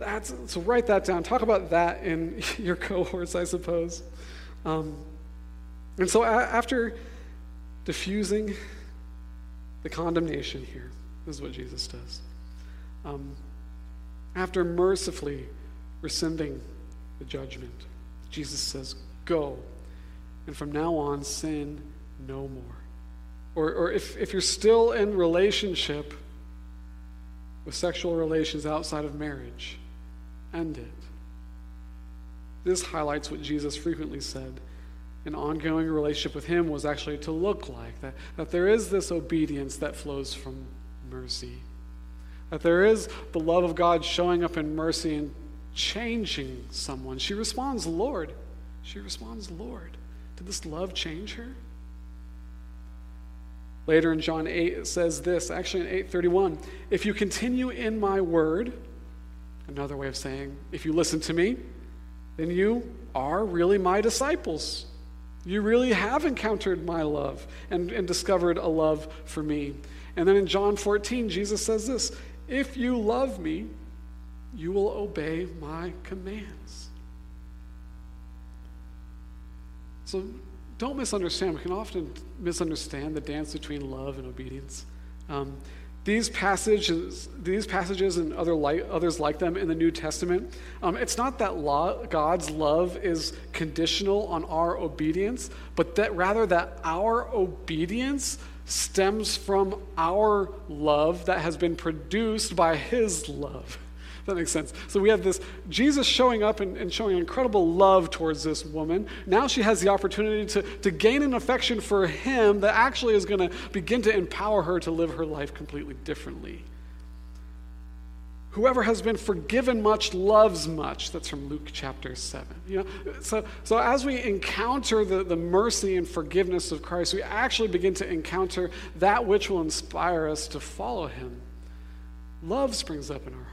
Speaker 1: That's, so write that down. Talk about that in (laughs) your cohorts, I suppose. Um, and so a- after diffusing the condemnation here is what Jesus does. Um, after mercifully rescinding the judgment, Jesus says, Go, and from now on, sin no more. Or, or if, if you're still in relationship with sexual relations outside of marriage, end it. this highlights what Jesus frequently said. An ongoing relationship with Him was actually to look like that, that there is this obedience that flows from mercy. That there is the love of God showing up in mercy and changing someone. She responds, Lord. She responds, Lord. Did this love change her? Later in John 8, it says this, actually in 831, if you continue in my word, another way of saying, if you listen to me, then you are really my disciples. You really have encountered my love and, and discovered a love for me. And then in John 14, Jesus says this If you love me, you will obey my commands. So don't misunderstand. We can often misunderstand the dance between love and obedience. Um, these passages, these passages and other like, others like them in the New Testament, um, it's not that God's love is conditional on our obedience, but that rather that our obedience stems from our love that has been produced by His love that makes sense. So we have this Jesus showing up and, and, showing incredible love towards this woman. Now she has the opportunity to, to gain an affection for him that actually is going to begin to empower her to live her life completely differently. Whoever has been forgiven much loves much. That's from Luke chapter 7. You know, so, so as we encounter the, the mercy and forgiveness of Christ, we actually begin to encounter that which will inspire us to follow him. Love springs up in our.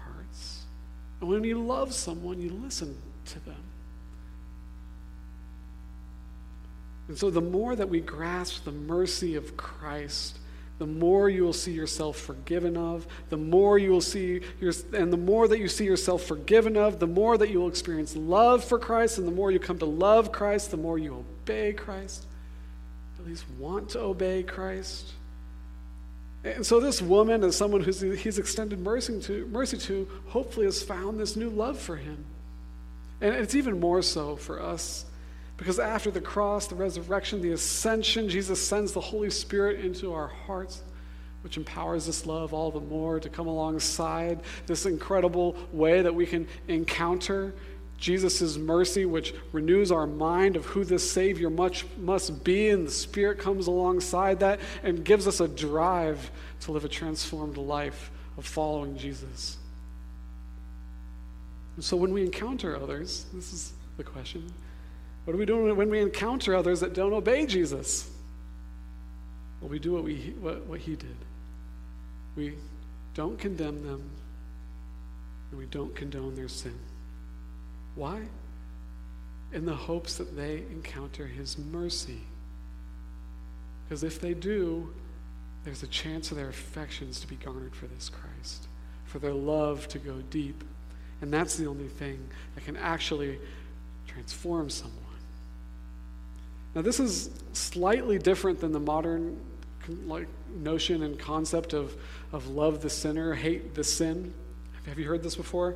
Speaker 1: And when you love someone, you listen to them. And so, the more that we grasp the mercy of Christ, the more you will see yourself forgiven of, the more you will see your, and the more that you see yourself forgiven of, the more that you will experience love for Christ, and the more you come to love Christ, the more you obey Christ, at least want to obey Christ. And so this woman, as someone who's he's extended mercy to, mercy to, hopefully has found this new love for him. And it's even more so for us because after the cross, the resurrection, the ascension, Jesus sends the Holy Spirit into our hearts, which empowers this love all the more to come alongside this incredible way that we can encounter Jesus' mercy, which renews our mind of who this Savior much must be, and the Spirit comes alongside that and gives us a drive to live a transformed life of following Jesus. And so when we encounter others, this is the question what are we doing when we encounter others that don't obey Jesus? Well, we do what, we, what, what he did. We don't condemn them, and we don't condone their sin. Why? In the hopes that they encounter His mercy. Because if they do, there's a chance for their affections to be garnered for this Christ, for their love to go deep. And that's the only thing that can actually transform someone. Now, this is slightly different than the modern like, notion and concept of, of love the sinner, hate the sin. Have you heard this before?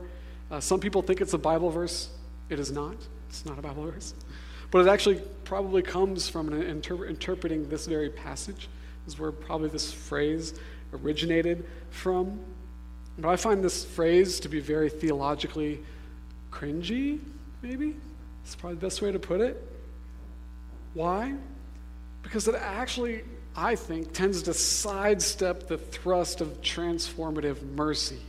Speaker 1: Uh, some people think it's a Bible verse. It is not. It's not a Bible verse. But it actually probably comes from an inter- interpreting this very passage, is where probably this phrase originated from. But I find this phrase to be very theologically cringy, maybe. It's probably the best way to put it. Why? Because it actually, I think, tends to sidestep the thrust of transformative mercy.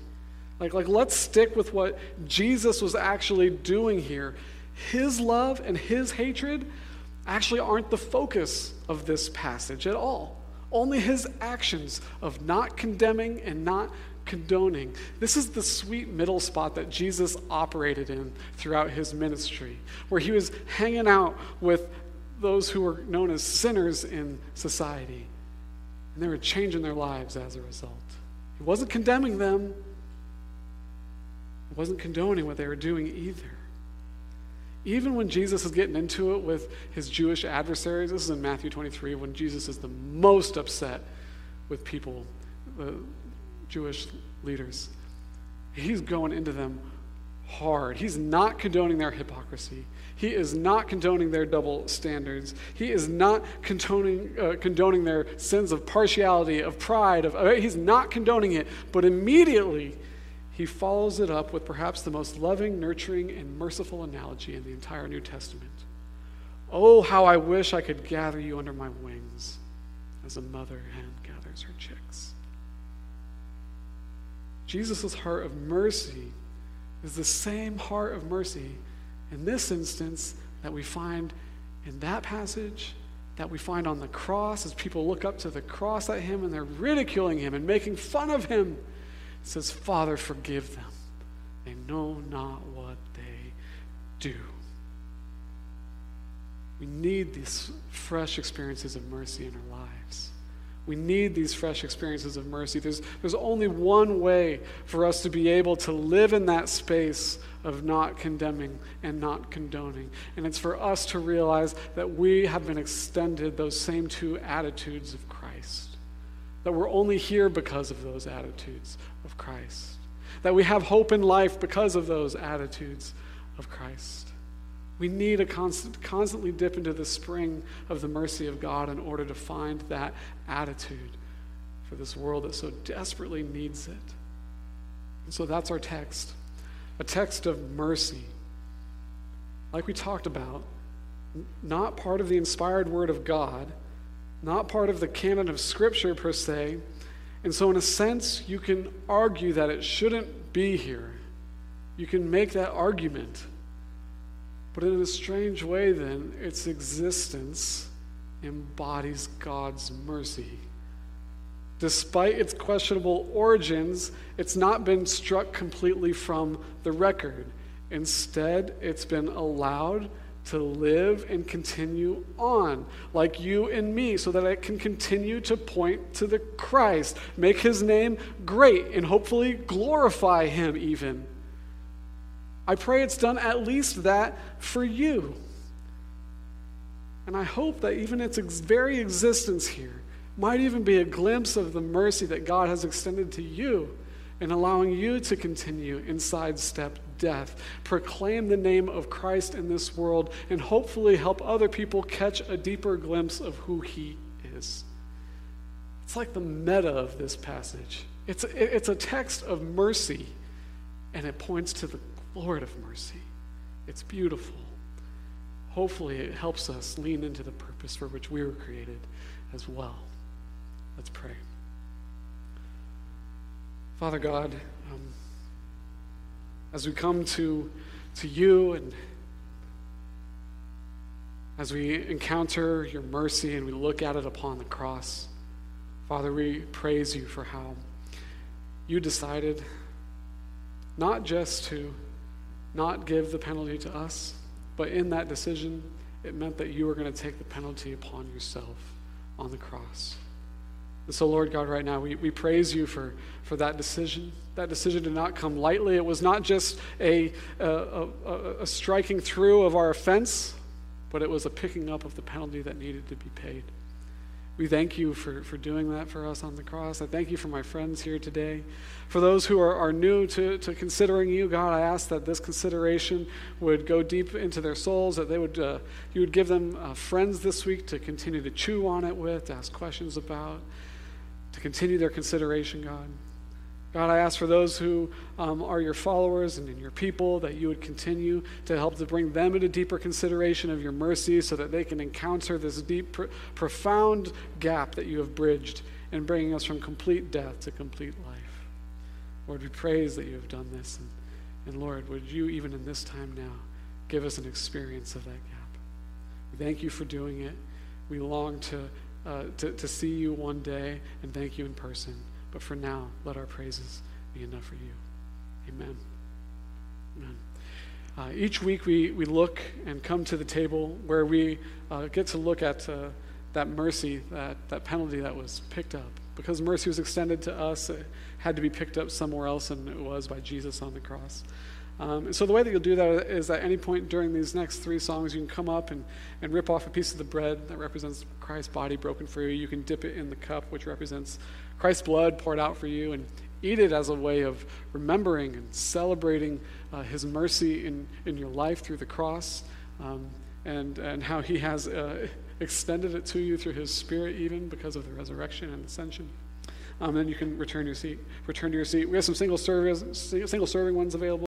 Speaker 1: Like, like, let's stick with what Jesus was actually doing here. His love and his hatred actually aren't the focus of this passage at all. Only his actions of not condemning and not condoning. This is the sweet middle spot that Jesus operated in throughout his ministry, where he was hanging out with those who were known as sinners in society. And they were changing their lives as a result. He wasn't condemning them, wasn't condoning what they were doing either. Even when Jesus is getting into it with his Jewish adversaries, this is in Matthew 23, when Jesus is the most upset with people, the Jewish leaders. He's going into them hard. He's not condoning their hypocrisy. He is not condoning their double standards. He is not condoning, uh, condoning their sins of partiality, of pride. Of, uh, he's not condoning it. But immediately, he follows it up with perhaps the most loving, nurturing, and merciful analogy in the entire New Testament. Oh, how I wish I could gather you under my wings as a mother hen gathers her chicks. Jesus' heart of mercy is the same heart of mercy in this instance that we find in that passage, that we find on the cross as people look up to the cross at him and they're ridiculing him and making fun of him. It says, Father, forgive them. They know not what they do. We need these fresh experiences of mercy in our lives. We need these fresh experiences of mercy. There's, there's only one way for us to be able to live in that space of not condemning and not condoning. And it's for us to realize that we have been extended those same two attitudes of Christ. That we're only here because of those attitudes Christ. That we have hope in life because of those attitudes of Christ. We need to constant, constantly dip into the spring of the mercy of God in order to find that attitude for this world that so desperately needs it. And so that's our text a text of mercy. Like we talked about, not part of the inspired word of God, not part of the canon of Scripture per se. And so, in a sense, you can argue that it shouldn't be here. You can make that argument. But in a strange way, then, its existence embodies God's mercy. Despite its questionable origins, it's not been struck completely from the record. Instead, it's been allowed to live and continue on, like you and me, so that I can continue to point to the Christ, make his name great, and hopefully glorify him even. I pray it's done at least that for you. And I hope that even its very existence here might even be a glimpse of the mercy that God has extended to you in allowing you to continue in sidestep death, proclaim the name of Christ in this world, and hopefully help other people catch a deeper glimpse of who He is. It's like the meta of this passage. It's, it's a text of mercy, and it points to the Lord of mercy. It's beautiful. Hopefully, it helps us lean into the purpose for which we were created as well. Let's pray. Father God, um, as we come to, to you and as we encounter your mercy and we look at it upon the cross, Father, we praise you for how you decided not just to not give the penalty to us, but in that decision, it meant that you were going to take the penalty upon yourself on the cross. And so, Lord God, right now, we, we praise you for, for that decision. That decision did not come lightly. It was not just a, a, a, a striking through of our offense, but it was a picking up of the penalty that needed to be paid. We thank you for, for doing that for us on the cross. I thank you for my friends here today. For those who are, are new to, to considering you, God, I ask that this consideration would go deep into their souls, that they would, uh, you would give them uh, friends this week to continue to chew on it with, to ask questions about to continue their consideration, God. God, I ask for those who um, are your followers and in your people that you would continue to help to bring them into deeper consideration of your mercy so that they can encounter this deep, pr- profound gap that you have bridged in bringing us from complete death to complete life. Lord, we praise that you have done this. And, and Lord, would you, even in this time now, give us an experience of that gap? We thank you for doing it. We long to uh, to, to see you one day and thank you in person. But for now, let our praises be enough for you. Amen. Amen. Uh, each week we, we look and come to the table where we uh, get to look at uh, that mercy, that, that penalty that was picked up. Because mercy was extended to us, it had to be picked up somewhere else, and it was by Jesus on the cross. Um, and so the way that you'll do that is at any point during these next three songs, you can come up and, and rip off a piece of the bread that represents Christ's body broken for you. You can dip it in the cup, which represents Christ's blood poured out for you, and eat it as a way of remembering and celebrating uh, his mercy in, in your life through the cross um, and, and how he has uh, extended it to you through his spirit, even because of the resurrection and ascension. um, then you can return your seat. Return to your seat. We have some single service, single serving ones available.